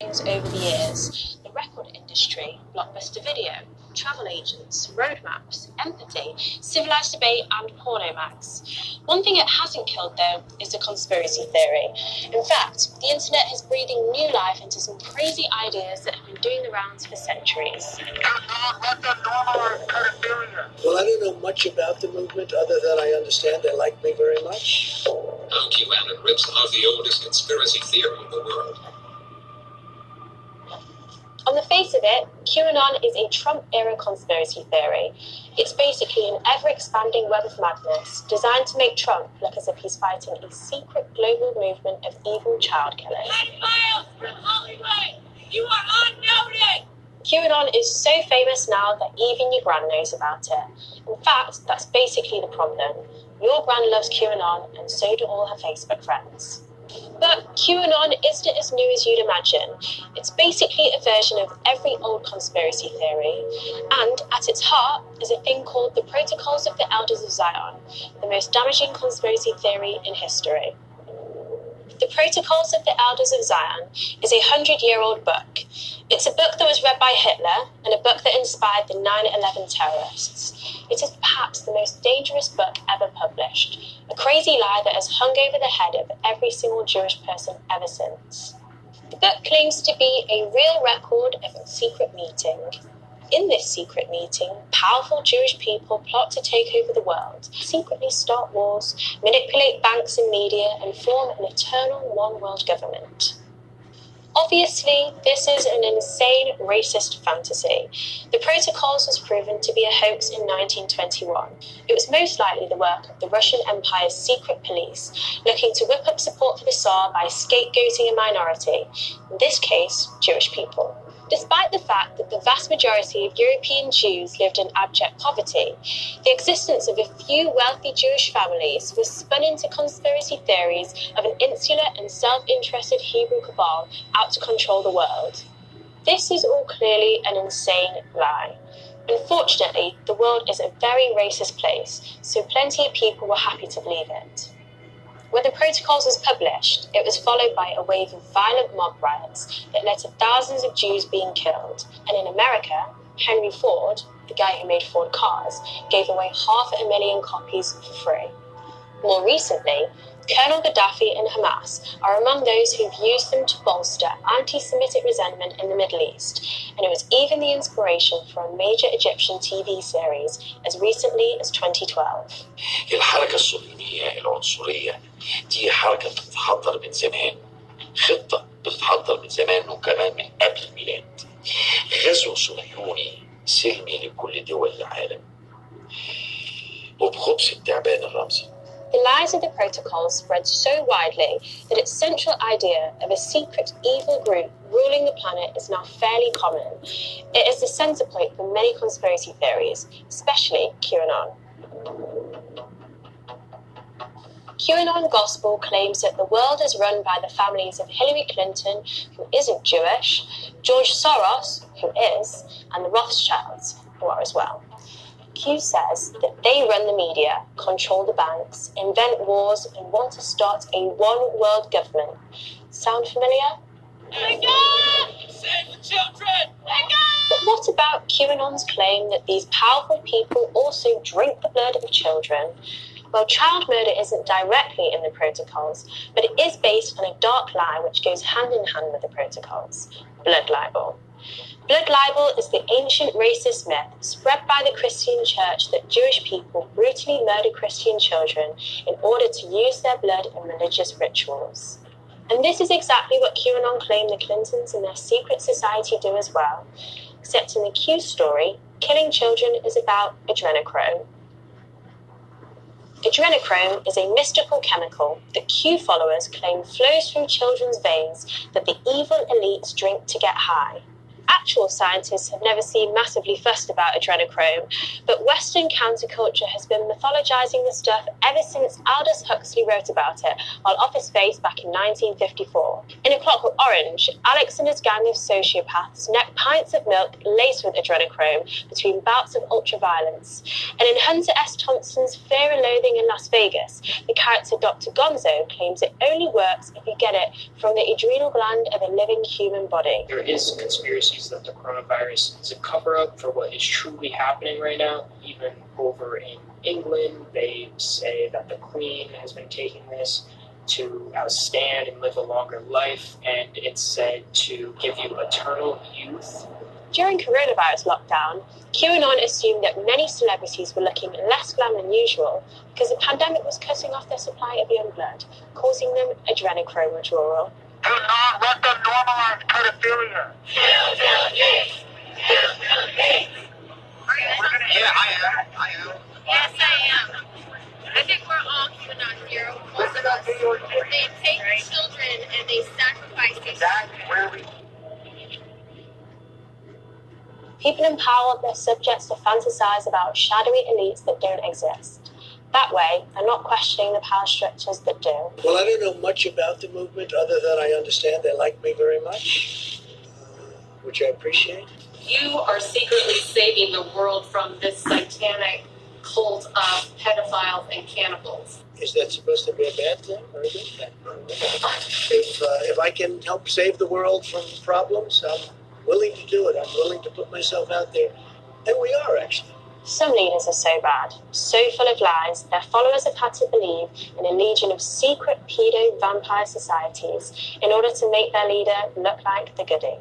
things over the years the record industry, blockbuster video, travel agents, roadmaps, empathy, civilized debate, and pornomax. One thing it hasn't killed, though, is the conspiracy theory. In fact, the internet is breathing new life into some crazy ideas that have been doing the rounds for centuries. Well, I don't know much about the movement other than I understand they like me very much. Now QAnon rips off the oldest conspiracy theory in the world. On the face of it, QAnon is a Trump era conspiracy theory. It's basically an ever expanding web of madness designed to make Trump look as if he's fighting a secret global movement of evil child killers. miles from Hollywood! You are unnoticed! QAnon is so famous now that even your gran knows about it. In fact, that's basically the problem. Your gran loves QAnon, and so do all her Facebook friends. But QAnon isn't as new as you'd imagine. It's basically a version of every old conspiracy theory. And at its heart is a thing called the Protocols of the Elders of Zion, the most damaging conspiracy theory in history. The Protocols of the Elders of Zion is a hundred year old book. It's a book that was read by Hitler and a book that inspired the 9 11 terrorists. It is perhaps the most dangerous book ever published, a crazy lie that has hung over the head of every single Jewish person ever since. The book claims to be a real record of a secret meeting. In this secret meeting, powerful Jewish people plot to take over the world, secretly start wars, manipulate banks and media, and form an eternal one world government. Obviously, this is an insane racist fantasy. The Protocols was proven to be a hoax in 1921. It was most likely the work of the Russian Empire's secret police, looking to whip up support for the Tsar by scapegoating a minority, in this case, Jewish people. Despite the fact that the vast majority of European Jews lived in abject poverty, the existence of a few wealthy Jewish families was spun into conspiracy theories of an insular and self interested Hebrew cabal out to control the world. This is all clearly an insane lie. Unfortunately, the world is a very racist place, so plenty of people were happy to believe it. When the Protocols was published, it was followed by a wave of violent mob riots that led to thousands of Jews being killed. And in America, Henry Ford, the guy who made Ford cars, gave away half a million copies for free. More recently, Colonel Gaddafi and Hamas are among those who've used them to bolster anti Semitic resentment in the Middle East, and it was even the inspiration for a major Egyptian TV series as recently as 2012. دي حركة بتتحضر من زمان خطة بتتحضر من زمان وكمان من قبل الميلاد غزو صهيوني سلمي لكل دول العالم وبخبز التعبان الرمزي The lies of the protocols spread so widely that its central idea of a secret evil group ruling the planet is now fairly common. It is the center point for many conspiracy theories, especially QAnon. QAnon Gospel claims that the world is run by the families of Hillary Clinton, who isn't Jewish, George Soros, who is, and the Rothschilds, who are as well. Q says that they run the media, control the banks, invent wars, and want to start a one world government. Sound familiar? Wake up! Save the children! Wake up! But what about QAnon's claim that these powerful people also drink the blood of children? Well, child murder isn't directly in the protocols, but it is based on a dark lie which goes hand in hand with the protocols blood libel. Blood libel is the ancient racist myth spread by the Christian church that Jewish people brutally murder Christian children in order to use their blood in religious rituals. And this is exactly what QAnon claim the Clintons and their secret society do as well. Except in the Q story, killing children is about adrenochrome. Adrenochrome is a mystical chemical that Q followers claim flows through children's veins that the evil elites drink to get high. Actual scientists have never seemed massively fussed about adrenochrome, but Western counterculture has been mythologizing the stuff ever since Aldous Huxley wrote about it on Office Space back in 1954. In A Clockwork Orange, Alex and his gang of sociopaths neck pints of milk laced with adrenochrome between bouts of ultraviolence. And in Hunter S. Thompson's Fear and Loathing in Las Vegas, the character Dr. Gonzo claims it only works if you get it from the adrenal gland of a living human body. There is that the coronavirus is a cover up for what is truly happening right now. Even over in England, they say that the Queen has been taking this to outstand and live a longer life, and it's said to give you eternal youth. During coronavirus lockdown, QAnon assumed that many celebrities were looking less glam than usual because the pandemic was cutting off their supply of young blood, causing them adrenochrome withdrawal. Do not let them normalize pedophilia. Yeah, I am. I am. Yes, I am. I think we're all QAnon here. Most of us. They take children and they sacrifice these That's where we People in power want their subjects to fantasize about shadowy elites that don't exist. That way, they're not questioning the power structures that do. Well, I don't know much about the movement other than I understand they like me very much, uh, which I appreciate. You are secretly saving the world from this satanic cult of pedophiles and cannibals. Is that supposed to be a bad thing or a good thing? If, uh, if I can help save the world from problems, I'm willing to do it. I'm willing to put myself out there. And we are, actually. Some leaders are so bad, so full of lies, their followers have had to believe in a legion of secret pedo vampire societies in order to make their leader look like the goody.